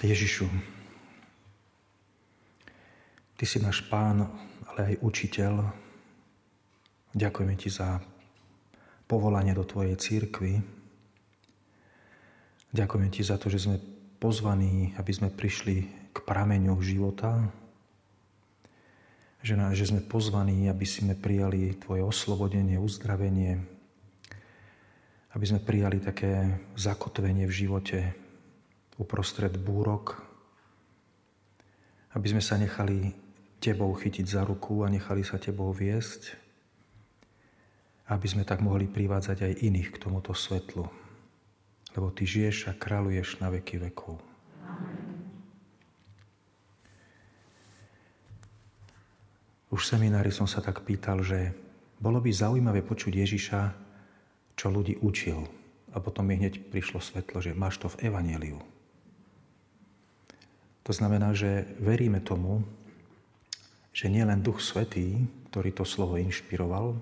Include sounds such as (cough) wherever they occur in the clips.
Ježišu, Ty si náš pán, ale aj učiteľ. Ďakujeme Ti za povolanie do Tvojej církvy. Ďakujeme Ti za to, že sme pozvaní, aby sme prišli k prameňu života, že, že sme pozvaní, aby sme prijali Tvoje oslobodenie, uzdravenie, aby sme prijali také zakotvenie v živote, uprostred búrok, aby sme sa nechali Tebou chytiť za ruku a nechali sa Tebou viesť, aby sme tak mohli privádzať aj iných k tomuto svetlu. Lebo Ty žiješ a kráľuješ na veky vekov. Už v seminári som sa tak pýtal, že bolo by zaujímavé počuť Ježiša, čo ľudí učil. A potom mi hneď prišlo svetlo, že máš to v Evangeliu. To znamená, že veríme tomu, že nielen Duch Svetý, ktorý to slovo inšpiroval,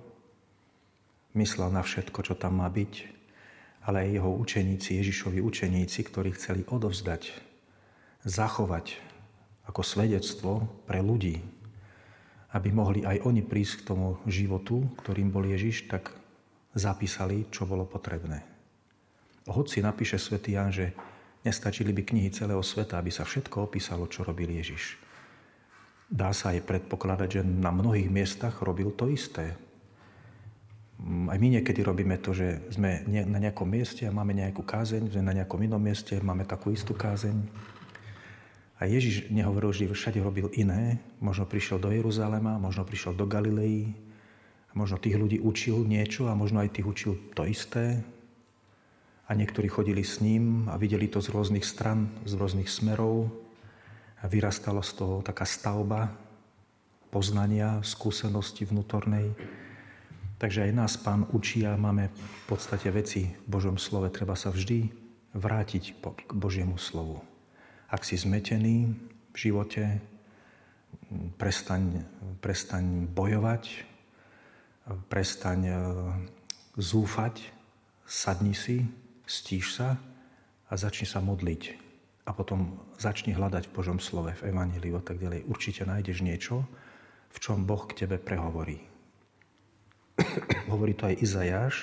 myslel na všetko, čo tam má byť, ale aj jeho učeníci, Ježišovi učeníci, ktorí chceli odovzdať, zachovať ako svedectvo pre ľudí, aby mohli aj oni prísť k tomu životu, ktorým bol Ježiš, tak zapísali, čo bolo potrebné. Hoci napíše svätý Jan, že Nestačili by knihy celého sveta, aby sa všetko opísalo, čo robil Ježiš. Dá sa aj predpokladať, že na mnohých miestach robil to isté. Aj my niekedy robíme to, že sme na nejakom mieste a máme nejakú kázeň, sme na nejakom inom mieste, máme takú istú kázeň. A Ježiš nehovoril, že všade robil iné. Možno prišiel do Jeruzalema, možno prišiel do Galilei, možno tých ľudí učil niečo a možno aj tých učil to isté a niektorí chodili s ním a videli to z rôznych stran, z rôznych smerov a vyrastala z toho taká stavba poznania, skúsenosti vnútornej. Takže aj nás pán učí a máme v podstate veci v Božom slove. Treba sa vždy vrátiť k Božiemu slovu. Ak si zmetený v živote, prestaň, prestaň bojovať, prestaň e, zúfať, sadni si, stíš sa a začni sa modliť. A potom začni hľadať v Božom slove, v Evaníliu a tak ďalej. Určite nájdeš niečo, v čom Boh k tebe prehovorí. Hovorí to aj Izajáš.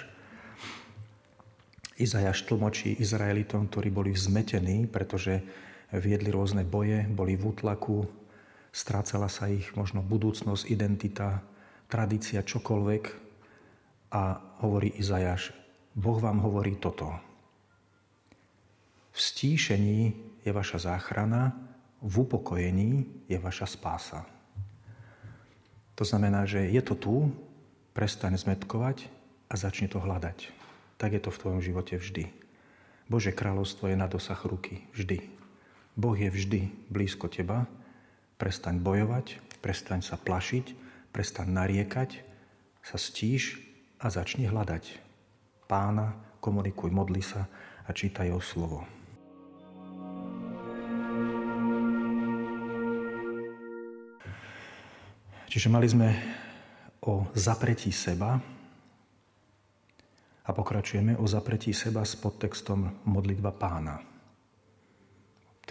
Izajáš tlmočí Izraelitom, ktorí boli vzmetení, pretože viedli rôzne boje, boli v útlaku, strácala sa ich možno budúcnosť, identita, tradícia, čokoľvek. A hovorí Izajáš, Boh vám hovorí toto. V stíšení je vaša záchrana, v upokojení je vaša spása. To znamená, že je to tu, prestaň zmetkovať a začni to hľadať. Tak je to v tvojom živote vždy. Bože kráľovstvo je na dosah ruky. Vždy. Boh je vždy blízko teba. Prestaň bojovať, prestaň sa plašiť, prestaň nariekať, sa stíš a začni hľadať. Pána, komunikuj, modli sa a čítaj jeho slovo. Čiže mali sme o zapretí seba a pokračujeme o zapretí seba s podtextom modlitba pána.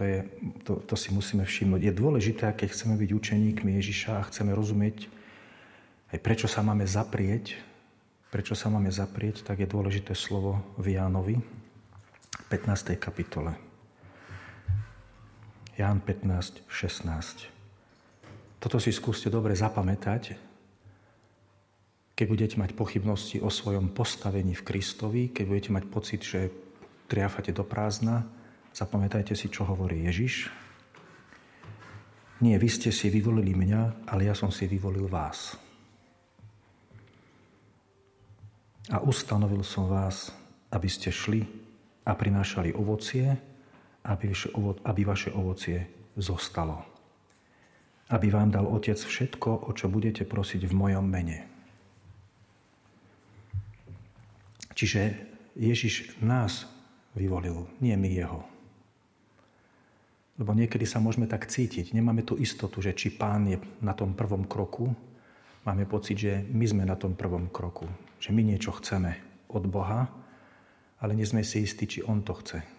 To, je, to, to si musíme všimnúť. Je dôležité, keď chceme byť učeníkmi Ježiša a chceme rozumieť aj prečo sa máme zaprieť, prečo sa máme zaprieť, tak je dôležité slovo v Jánovi, 15. kapitole. Ján 15, 16. Toto si skúste dobre zapamätať, keď budete mať pochybnosti o svojom postavení v Kristovi, keď budete mať pocit, že triafate do prázdna, zapamätajte si, čo hovorí Ježiš. Nie, vy ste si vyvolili mňa, ale ja som si vyvolil vás. A ustanovil som vás, aby ste šli a prinášali ovocie, aby vaše ovocie zostalo aby vám dal Otec všetko, o čo budete prosiť v mojom mene. Čiže Ježiš nás vyvolil, nie my jeho. Lebo niekedy sa môžeme tak cítiť. Nemáme tú istotu, že či pán je na tom prvom kroku. Máme pocit, že my sme na tom prvom kroku. Že my niečo chceme od Boha, ale nie sme si istí, či on to chce.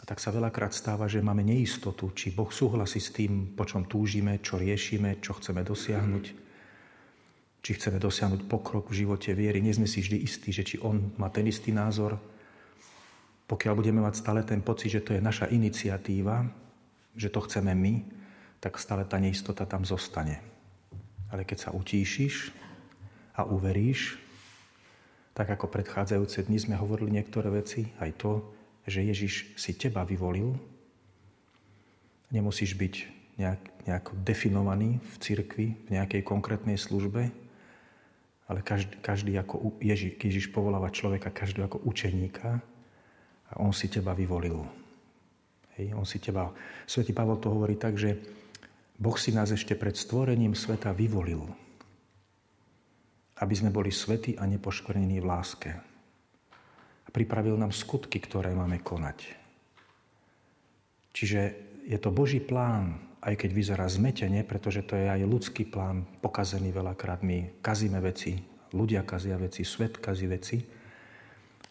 A tak sa veľakrát stáva, že máme neistotu, či Boh súhlasí s tým, po čom túžime, čo riešime, čo chceme dosiahnuť. Či chceme dosiahnuť pokrok v živote viery. Nie sme si vždy istí, že či On má ten istý názor. Pokiaľ budeme mať stále ten pocit, že to je naša iniciatíva, že to chceme my, tak stále tá neistota tam zostane. Ale keď sa utíšiš a uveríš, tak ako predchádzajúce dni sme hovorili niektoré veci, aj to, že Ježiš si teba vyvolil. Nemusíš byť nejak, nejako definovaný v cirkvi, v nejakej konkrétnej službe, ale každý, každý ako Ježiš, Ježiš povoláva človeka, každý ako učeníka a on si teba vyvolil. Hej, on si teba... Svetý Pavol to hovorí tak, že Boh si nás ešte pred stvorením sveta vyvolil, aby sme boli svety a nepoškvrnení v láske pripravil nám skutky, ktoré máme konať. Čiže je to Boží plán, aj keď vyzerá zmetene, pretože to je aj ľudský plán, pokazený veľakrát. My kazíme veci, ľudia kazia veci, svet kazí veci,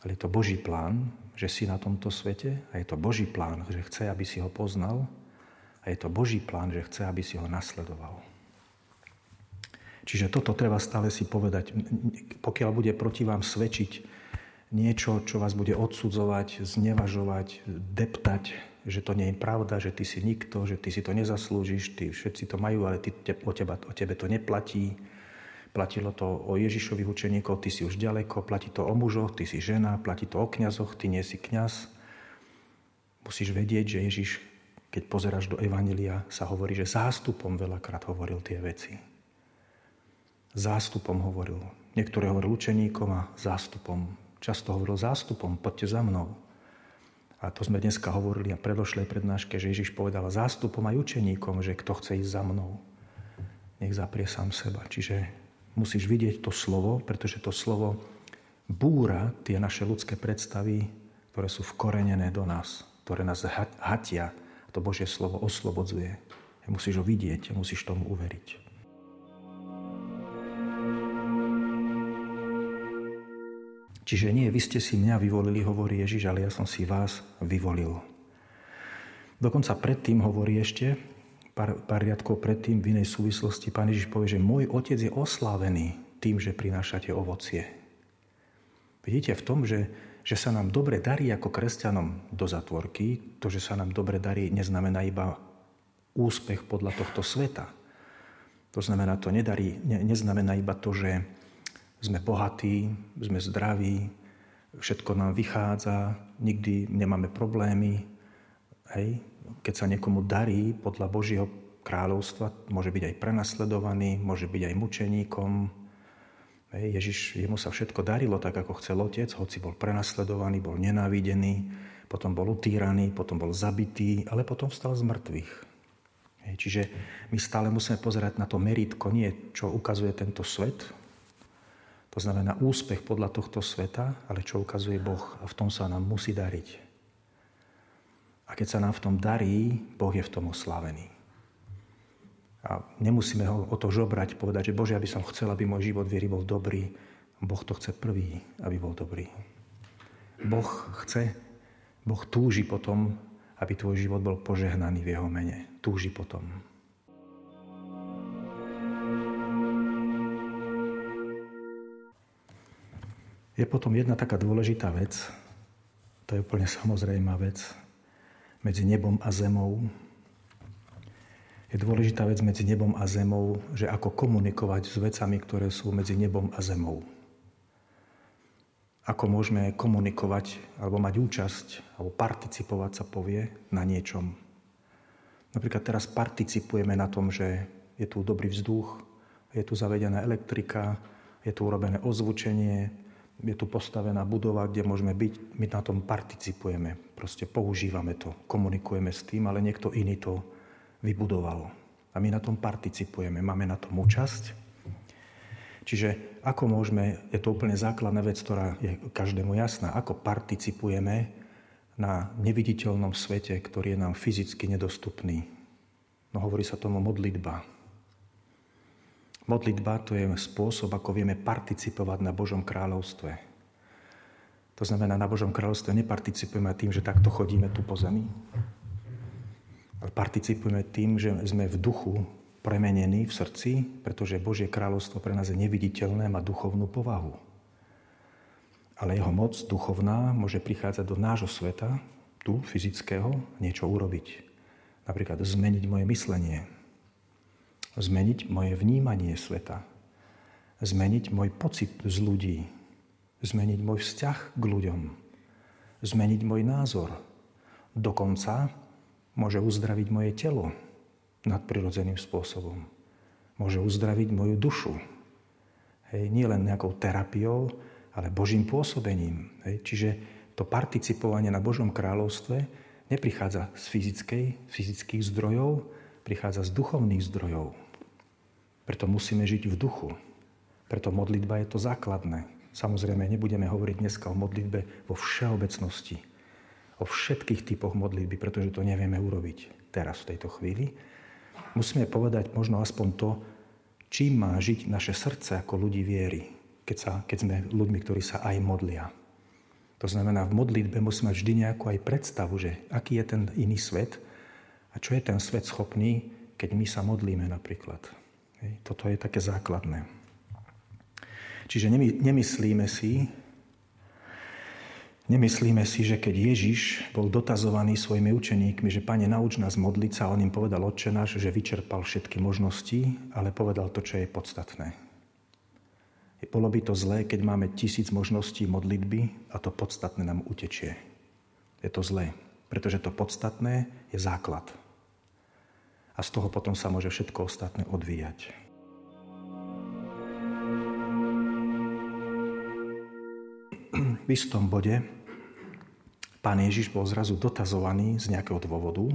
ale je to Boží plán, že si na tomto svete a je to Boží plán, že chce, aby si ho poznal a je to Boží plán, že chce, aby si ho nasledoval. Čiže toto treba stále si povedať. Pokiaľ bude proti vám svedčiť niečo, čo vás bude odsudzovať, znevažovať, deptať, že to nie je pravda, že ty si nikto, že ty si to nezaslúžiš, ty všetci to majú, ale ty, te, o, teba, o tebe to neplatí. Platilo to o Ježišových učeníkov, ty si už ďaleko, platí to o mužoch, ty si žena, platí to o kňazoch, ty nie si kňaz. Musíš vedieť, že Ježiš, keď pozeráš do Evanelia, sa hovorí, že zástupom veľakrát hovoril tie veci. Zástupom hovoril. Niektoré hovoril učeníkom a zástupom často hovoril zástupom, poďte za mnou. A to sme dneska hovorili a predošlej prednáške, že Ježiš povedal zástupom aj učeníkom, že kto chce ísť za mnou, nech zaprie sám seba. Čiže musíš vidieť to slovo, pretože to slovo búra tie naše ľudské predstavy, ktoré sú vkorenené do nás, ktoré nás hatia. To Božie slovo oslobodzuje. Musíš ho vidieť, musíš tomu uveriť. Čiže nie, vy ste si mňa vyvolili, hovorí Ježiš, ale ja som si vás vyvolil. Dokonca predtým hovorí ešte, pár, pár riadkov predtým, v inej súvislosti, pán Ježiš povie, že môj otec je oslávený tým, že prinášate ovocie. Vidíte v tom, že, že sa nám dobre darí ako kresťanom do zatvorky, to, že sa nám dobre darí, neznamená iba úspech podľa tohto sveta. To znamená, to nedarí, ne, neznamená iba to, že sme bohatí, sme zdraví, všetko nám vychádza, nikdy nemáme problémy. Hej. Keď sa niekomu darí podľa Božieho kráľovstva, môže byť aj prenasledovaný, môže byť aj mučeníkom. Hej. Ježiš, jemu sa všetko darilo tak, ako chcel otec, hoci bol prenasledovaný, bol nenávidený, potom bol utýraný, potom bol zabitý, ale potom vstal z mŕtvych. Hej. Čiže my stále musíme pozerať na to meritko, nie čo ukazuje tento svet, to znamená úspech podľa tohto sveta, ale čo ukazuje Boh a v tom sa nám musí dariť. A keď sa nám v tom darí, Boh je v tom oslavený. A nemusíme ho o to žobrať, povedať, že Bože, aby som chcel, aby môj život viery bol dobrý. Boh to chce prvý, aby bol dobrý. Boh chce, Boh túži potom, aby tvoj život bol požehnaný v jeho mene. Túži potom. Je potom jedna taká dôležitá vec, to je úplne samozrejmá vec, medzi nebom a zemou. Je dôležitá vec medzi nebom a zemou, že ako komunikovať s vecami, ktoré sú medzi nebom a zemou. Ako môžeme komunikovať, alebo mať účasť, alebo participovať sa povie na niečom. Napríklad teraz participujeme na tom, že je tu dobrý vzduch, je tu zavedená elektrika, je tu urobené ozvučenie, je tu postavená budova, kde môžeme byť, my na tom participujeme, proste používame to, komunikujeme s tým, ale niekto iný to vybudoval. A my na tom participujeme, máme na tom účasť. Čiže ako môžeme, je to úplne základná vec, ktorá je každému jasná, ako participujeme na neviditeľnom svete, ktorý je nám fyzicky nedostupný. No hovorí sa tomu modlitba. Modlitba to je spôsob, ako vieme participovať na Božom kráľovstve. To znamená, na Božom kráľovstve neparticipujeme tým, že takto chodíme tu po zemi, ale participujeme tým, že sme v duchu premenení v srdci, pretože Božie kráľovstvo pre nás je neviditeľné, má duchovnú povahu. Ale jeho moc duchovná môže prichádzať do nášho sveta, tu, fyzického, niečo urobiť. Napríklad zmeniť moje myslenie, zmeniť moje vnímanie sveta, zmeniť môj pocit z ľudí, zmeniť môj vzťah k ľuďom, zmeniť môj názor. Dokonca môže uzdraviť moje telo nadprirodzeným spôsobom. Môže uzdraviť moju dušu. Hej, nie len nejakou terapiou, ale Božím pôsobením. Hej, čiže to participovanie na Božom kráľovstve neprichádza z fyzickej, fyzických zdrojov, prichádza z duchovných zdrojov. Preto musíme žiť v duchu. Preto modlitba je to základné. Samozrejme, nebudeme hovoriť dneska o modlitbe vo všeobecnosti. O všetkých typoch modlitby, pretože to nevieme urobiť teraz v tejto chvíli. Musíme povedať možno aspoň to, čím má žiť naše srdce ako ľudí viery, keď, sa, keď sme ľuďmi, ktorí sa aj modlia. To znamená, v modlitbe musíme mať vždy nejakú aj predstavu, že aký je ten iný svet a čo je ten svet schopný, keď my sa modlíme napríklad. Hej. Toto je také základné. Čiže nemyslíme si, nemyslíme si, že keď Ježiš bol dotazovaný svojimi učeníkmi, že Pane, nauč nás modliť sa, on im povedal Otče že vyčerpal všetky možnosti, ale povedal to, čo je podstatné. Bolo by to zlé, keď máme tisíc možností modlitby a to podstatné nám utečie. Je to zlé, pretože to podstatné je základ a z toho potom sa môže všetko ostatné odvíjať. V istom bode pán Ježiš bol zrazu dotazovaný z nejakého dôvodu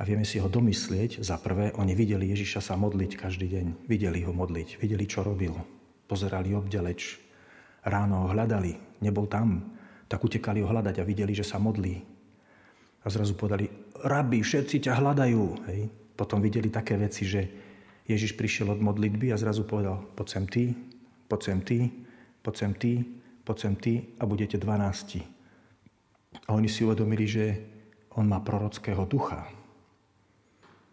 a vieme si ho domyslieť. Za prvé, oni videli Ježiša sa modliť každý deň. Videli ho modliť, videli, čo robil. Pozerali obďaleč, ráno ho hľadali, nebol tam, tak utekali ho hľadať a videli, že sa modlí. A zrazu povedali, rabi, všetci ťa hľadajú. Hej. Potom videli také veci, že Ježiš prišiel od modlitby a zrazu povedal, poď sem ty, poď sem ty, poď sem ty, poď sem ty a budete dvanácti. A oni si uvedomili, že on má prorockého ducha.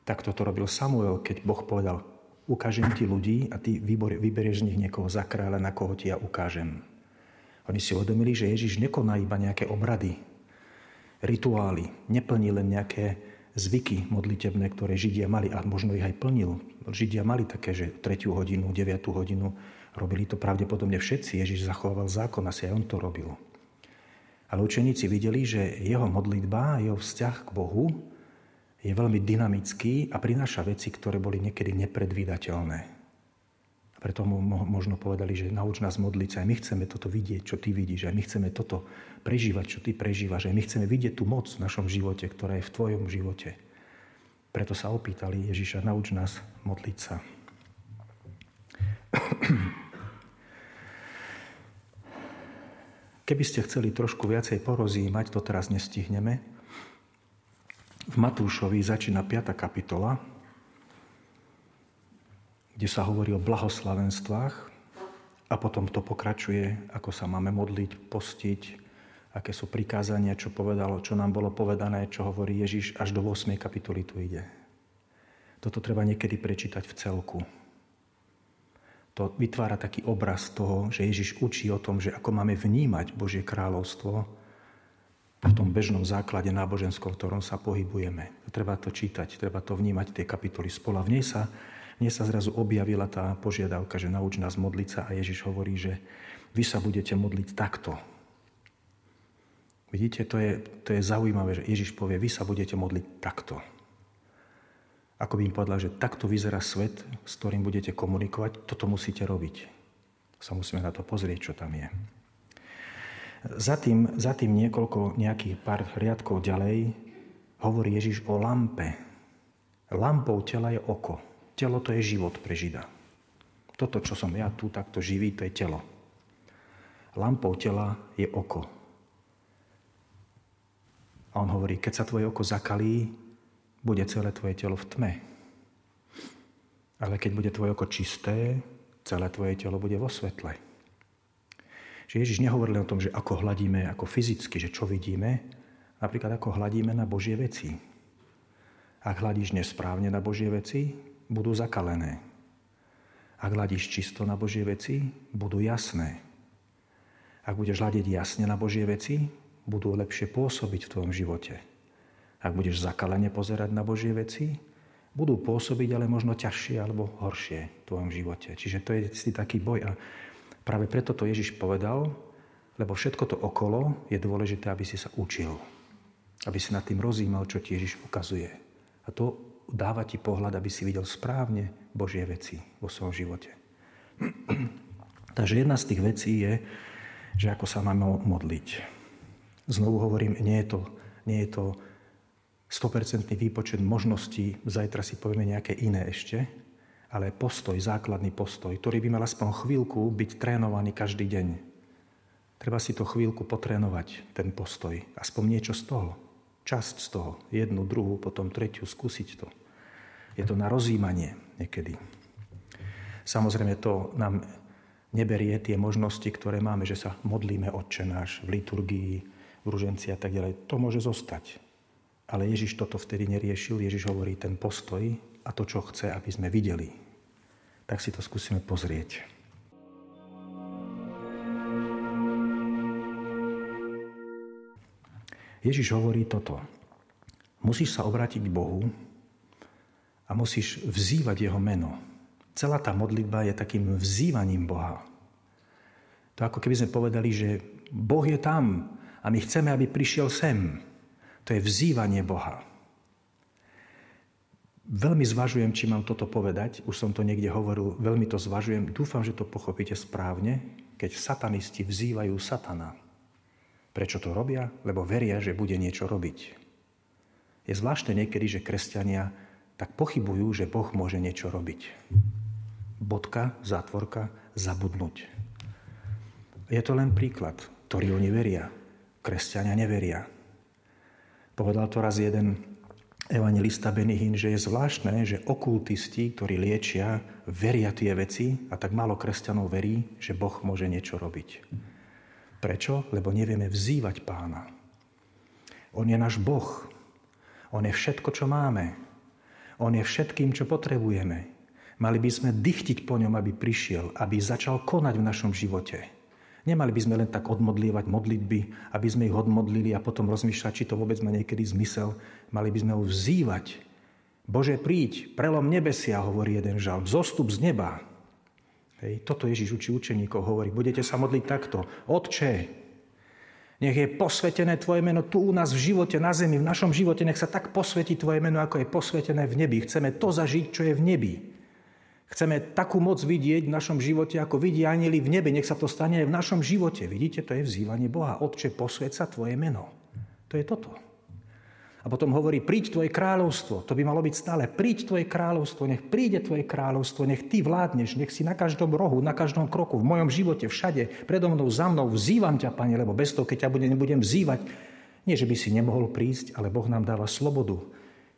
Tak toto robil Samuel, keď Boh povedal, ukážem ti ľudí a ty vyberieš z nich niekoho za kráľa, na koho ti ja ukážem. Oni si uvedomili, že Ježiš nekoná iba nejaké obrady, rituály, neplní len nejaké zvyky modlitebné, ktoré Židia mali a možno ich aj plnil. Židia mali také, že 3 hodinu, 9 hodinu robili to pravdepodobne všetci. Ježiš zachovával zákon, asi aj on to robil. Ale učeníci videli, že jeho modlitba, jeho vzťah k Bohu je veľmi dynamický a prináša veci, ktoré boli niekedy nepredvídateľné. Preto mu možno povedali, že nauč nás modliť sa. Aj my chceme toto vidieť, čo ty vidíš. Aj my chceme toto prežívať, čo ty prežívaš. Aj my chceme vidieť tú moc v našom živote, ktorá je v tvojom živote. Preto sa opýtali Ježiša, nauč nás modliť sa. Keby ste chceli trošku viacej porozímať, to teraz nestihneme. V Matúšovi začína 5. kapitola, kde sa hovorí o blahoslavenstvách a potom to pokračuje, ako sa máme modliť, postiť, aké sú prikázania, čo povedalo, čo nám bolo povedané, čo hovorí Ježiš, až do 8. kapitoly tu ide. Toto treba niekedy prečítať v celku. To vytvára taký obraz toho, že Ježiš učí o tom, že ako máme vnímať Božie kráľovstvo v tom bežnom základe náboženskom, v ktorom sa pohybujeme. Treba to čítať, treba to vnímať, tie kapitoly spola. V nej sa mne sa zrazu objavila tá požiadavka, že nauč nás modliť sa a Ježiš hovorí, že vy sa budete modliť takto. Vidíte, to je, to je zaujímavé, že Ježiš povie, vy sa budete modliť takto. Ako by im povedal, že takto vyzerá svet, s ktorým budete komunikovať, toto musíte robiť. Sa musíme na to pozrieť, čo tam je. Za tým, za tým niekoľko, nejakých pár riadkov ďalej hovorí Ježiš o lampe. Lampou tela je oko. Telo to je život pre Žida. Toto, čo som ja tu takto živý, to je telo. Lampou tela je oko. A on hovorí, keď sa tvoje oko zakalí, bude celé tvoje telo v tme. Ale keď bude tvoje oko čisté, celé tvoje telo bude vo svetle. Že Ježiš nehovoril o tom, že ako hľadíme ako fyzicky, že čo vidíme, napríklad ako hľadíme na Božie veci. Ak hľadíš nesprávne na Božie veci, budú zakalené. Ak hľadíš čisto na Božie veci, budú jasné. Ak budeš hľadiť jasne na Božie veci, budú lepšie pôsobiť v tvojom živote. Ak budeš zakalene pozerať na Božie veci, budú pôsobiť ale možno ťažšie alebo horšie v tvojom živote. Čiže to je si taký boj. A práve preto to Ježiš povedal, lebo všetko to okolo je dôležité, aby si sa učil. Aby si nad tým rozímal, čo ti Ježiš ukazuje. A to dáva ti pohľad, aby si videl správne Božie veci vo svojom živote. (clears throat) Takže jedna z tých vecí je, že ako sa máme modliť. Znovu hovorím, nie je to, nie je to 100% výpočet možností, zajtra si povieme nejaké iné ešte, ale postoj, základný postoj, ktorý by mal aspoň chvíľku byť trénovaný každý deň. Treba si to chvíľku potrénovať, ten postoj. Aspoň niečo z toho. Časť z toho. Jednu, druhú, potom tretiu, skúsiť to. Je to na rozjímanie niekedy. Samozrejme to nám neberie tie možnosti, ktoré máme, že sa modlíme Otče náš v liturgii, v ruženci a tak ďalej. To môže zostať. Ale Ježiš toto vtedy neriešil. Ježiš hovorí ten postoj a to, čo chce, aby sme videli. Tak si to skúsime pozrieť. Ježiš hovorí toto. Musíš sa obrátiť k Bohu a musíš vzývať Jeho meno celá tá modlitba je takým vzývaním Boha. To ako keby sme povedali, že Boh je tam a my chceme, aby prišiel sem. To je vzývanie Boha. Veľmi zvažujem, či mám toto povedať. Už som to niekde hovoril, veľmi to zvažujem. Dúfam, že to pochopíte správne, keď satanisti vzývajú satana. Prečo to robia? Lebo veria, že bude niečo robiť. Je zvláštne niekedy, že kresťania tak pochybujú, že Boh môže niečo robiť bodka, zátvorka, zabudnúť. Je to len príklad, ktorý oni veria. Kresťania neveria. Povedal to raz jeden evangelista Benihin, že je zvláštne, že okultisti, ktorí liečia, veria tie veci a tak málo kresťanov verí, že Boh môže niečo robiť. Prečo? Lebo nevieme vzývať pána. On je náš Boh. On je všetko, čo máme. On je všetkým, čo potrebujeme. Mali by sme dychtiť po ňom, aby prišiel, aby začal konať v našom živote. Nemali by sme len tak odmodlievať modlitby, aby sme ich odmodlili a potom rozmýšľať, či to vôbec má niekedy zmysel. Mali by sme ho vzývať. Bože, príď, prelom nebesia, hovorí jeden žalm, zostup z neba. Hej, toto Ježiš učí učeníkov, hovorí, budete sa modliť takto. Otče, nech je posvetené Tvoje meno tu u nás v živote, na zemi, v našom živote. Nech sa tak posvetí Tvoje meno, ako je posvetené v nebi. Chceme to zažiť, čo je v nebi. Chceme takú moc vidieť v našom živote, ako vidí anieli v nebe. Nech sa to stane aj v našom živote. Vidíte, to je vzývanie Boha. Otče, posved sa Tvoje meno. To je toto. A potom hovorí, príď Tvoje kráľovstvo. To by malo byť stále. Príď Tvoje kráľovstvo, nech príde Tvoje kráľovstvo, nech Ty vládneš, nech si na každom rohu, na každom kroku, v mojom živote, všade, predo mnou, za mnou. Vzývam ťa, Pane, lebo bez toho, keď ťa budem, nebudem vzývať, nie, že by si nemohol prísť, ale Boh nám dáva slobodu.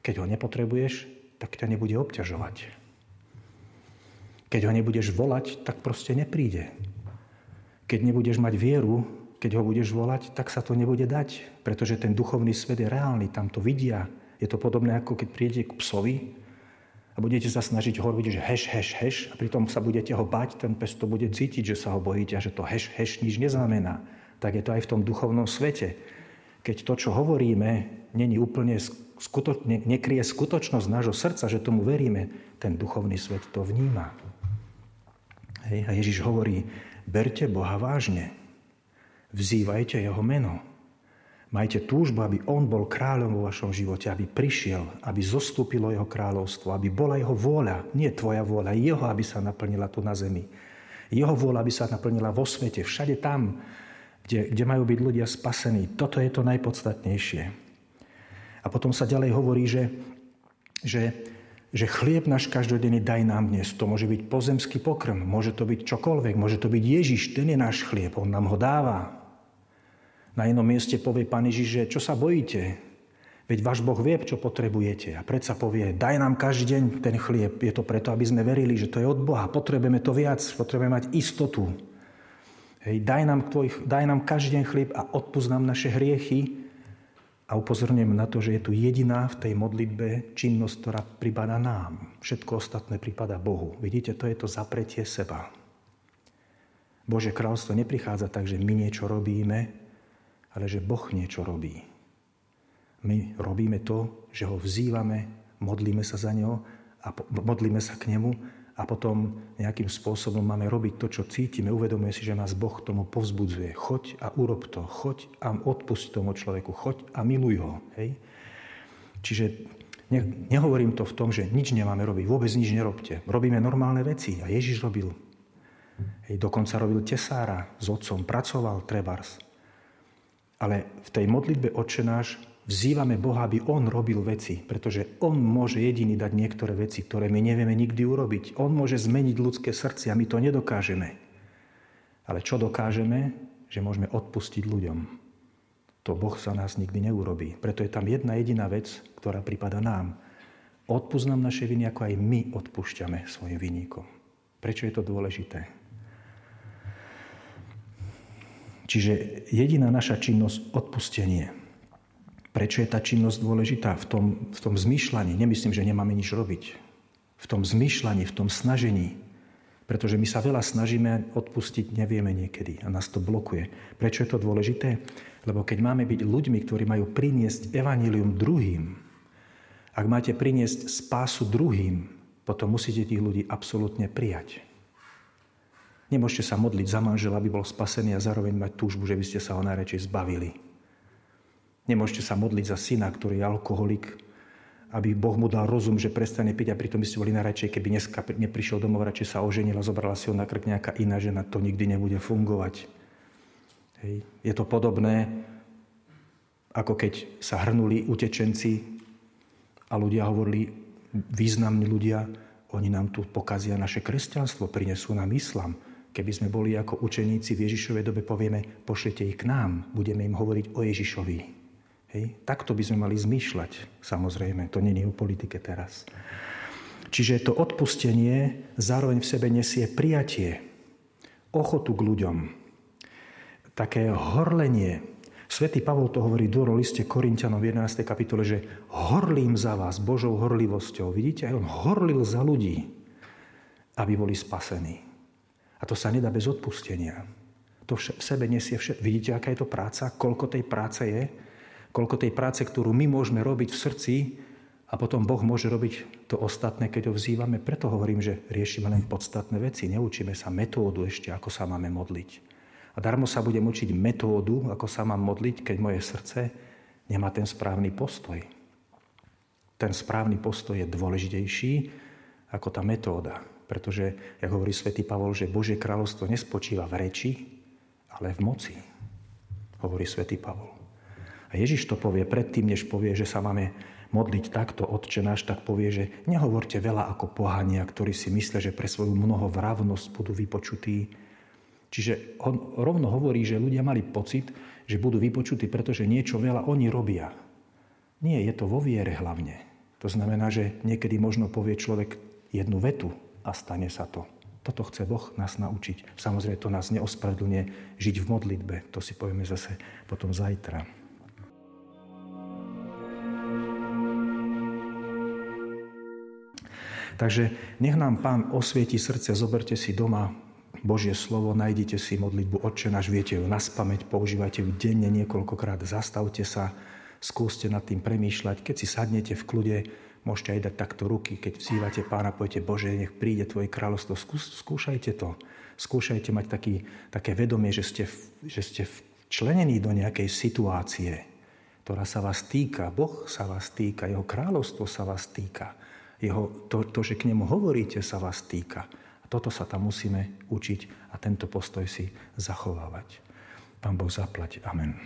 Keď ho nepotrebuješ, tak ťa nebude obťažovať. Keď ho nebudeš volať, tak proste nepríde. Keď nebudeš mať vieru, keď ho budeš volať, tak sa to nebude dať, pretože ten duchovný svet je reálny, tam to vidia. Je to podobné, ako keď príde k psovi a budete sa snažiť ho robiť, že heš, heš, heš a pritom sa budete ho bať, ten pes to bude cítiť, že sa ho bojíte a že to heš, heš nič neznamená. Tak je to aj v tom duchovnom svete. Keď to, čo hovoríme, není úplne skuto- ne- nekrie skutočnosť nášho srdca, že tomu veríme, ten duchovný svet to vníma. Hej? A Ježiš hovorí, berte Boha vážne. Vzývajte Jeho meno. Majte túžbu, aby On bol kráľom vo vašom živote, aby prišiel, aby zostúpilo Jeho kráľovstvo, aby bola Jeho vôľa, nie Tvoja vôľa, Jeho, aby sa naplnila tu na zemi. Jeho vôľa, aby sa naplnila vo svete, všade tam, kde, kde majú byť ľudia spasení. Toto je to najpodstatnejšie. A potom sa ďalej hovorí, že, že že chlieb náš každodenný daj nám dnes. To môže byť pozemský pokrm, môže to byť čokoľvek, môže to byť Ježiš, ten je náš chlieb, on nám ho dáva. Na jednom mieste povie pán Ježiš, že čo sa bojíte? Veď váš Boh vie, čo potrebujete. A predsa povie, daj nám každý deň ten chlieb. Je to preto, aby sme verili, že to je od Boha. Potrebujeme to viac, potrebujeme mať istotu. Hej, daj, nám tvoj, daj nám každý deň chlieb a odpúsť nám naše hriechy. A upozorňujem na to, že je tu jediná v tej modlitbe činnosť, ktorá prípada nám. Všetko ostatné prípada Bohu. Vidíte, to je to zapretie seba. Bože kráľstvo neprichádza tak, že my niečo robíme, ale že Boh niečo robí. My robíme to, že ho vzývame, modlíme sa za neho a modlíme sa k nemu a potom nejakým spôsobom máme robiť to, čo cítime. Uvedomuje si, že nás Boh tomu povzbudzuje. Choď a urob to. Choď a odpust tomu človeku. Choď a miluj ho. Hej? Čiže ne, nehovorím to v tom, že nič nemáme robiť. Vôbec nič nerobte. Robíme normálne veci. A Ježiš robil. Hej, dokonca robil tesára s otcom. Pracoval trebars. Ale v tej modlitbe Otčenáš Vzývame Boha, aby On robil veci, pretože On môže jediný dať niektoré veci, ktoré my nevieme nikdy urobiť. On môže zmeniť ľudské srdcia, my to nedokážeme. Ale čo dokážeme? Že môžeme odpustiť ľuďom. To Boh za nás nikdy neurobí. Preto je tam jedna jediná vec, ktorá prípada nám. Odpúsť nám naše viny, ako aj my odpúšťame svojim vinníkom. Prečo je to dôležité? Čiže jediná naša činnosť odpustenie. Prečo je tá činnosť dôležitá? V tom, v tom zmýšľaní. Nemyslím, že nemáme nič robiť. V tom zmýšľaní, v tom snažení. Pretože my sa veľa snažíme odpustiť, nevieme niekedy a nás to blokuje. Prečo je to dôležité? Lebo keď máme byť ľuďmi, ktorí majú priniesť evanílium druhým, ak máte priniesť spásu druhým, potom musíte tých ľudí absolútne prijať. Nemôžete sa modliť za manžela, aby bol spasený a zároveň mať túžbu, že by ste sa ho najradšej zbavili. Nemôžete sa modliť za syna, ktorý je alkoholik, aby Boh mu dal rozum, že prestane piť a pritom by ste boli najradšej, keby dneska neprišiel domov, radšej sa oženil a zobrala si ho na krk nejaká iná žena. To nikdy nebude fungovať. Hej. Je to podobné, ako keď sa hrnuli utečenci a ľudia hovorili, významní ľudia, oni nám tu pokazia naše kresťanstvo, prinesú nám islam. Keby sme boli ako učeníci v Ježišovej dobe, povieme, pošlite ich k nám, budeme im hovoriť o Ježišovi. Hej? Takto by sme mali zmýšľať, samozrejme, to není o politike teraz. Čiže to odpustenie zároveň v sebe nesie prijatie, ochotu k ľuďom, také horlenie. Svetý Pavol to hovorí v liste Korintianom v 11. kapitole, že horlím za vás Božou horlivosťou. Vidíte, on horlil za ľudí, aby boli spasení. A to sa nedá bez odpustenia. To v sebe nesie všetko. Vidíte, aká je to práca? Koľko tej práce je? koľko tej práce, ktorú my môžeme robiť v srdci a potom Boh môže robiť to ostatné, keď ho vzývame. Preto hovorím, že riešime len podstatné veci. Neučíme sa metódu ešte, ako sa máme modliť. A darmo sa budem učiť metódu, ako sa mám modliť, keď moje srdce nemá ten správny postoj. Ten správny postoj je dôležitejší ako tá metóda. Pretože, jak hovorí svätý Pavol, že Božie kráľovstvo nespočíva v reči, ale v moci. Hovorí svätý Pavol. A Ježiš to povie predtým, než povie, že sa máme modliť takto, Otče náš, tak povie, že nehovorte veľa ako pohania, ktorí si myslia, že pre svoju mnohovravnosť budú vypočutí. Čiže on rovno hovorí, že ľudia mali pocit, že budú vypočutí, pretože niečo veľa oni robia. Nie, je to vo viere hlavne. To znamená, že niekedy možno povie človek jednu vetu a stane sa to. Toto chce Boh nás naučiť. Samozrejme, to nás neospravedlňuje žiť v modlitbe. To si povieme zase potom zajtra. Takže nech nám Pán osvieti srdce, zoberte si doma Božie slovo, nájdite si modlitbu Otče náš, viete ju naspameť, používajte ju denne niekoľkokrát, zastavte sa, skúste nad tým premýšľať. Keď si sadnete v kľude, môžete aj dať takto ruky, keď vzývate pána, poviete, Bože, nech príde Tvoje kráľovstvo. Skúšajte to. Skúšajte mať taký, také vedomie, že ste, že ste včlenení do nejakej situácie, ktorá sa vás týka. Boh sa vás týka, Jeho kráľovstvo sa vás týka. Jeho, to, to, že k nemu hovoríte, sa vás týka. A toto sa tam musíme učiť a tento postoj si zachovávať. Pán Boh zaplať. Amen.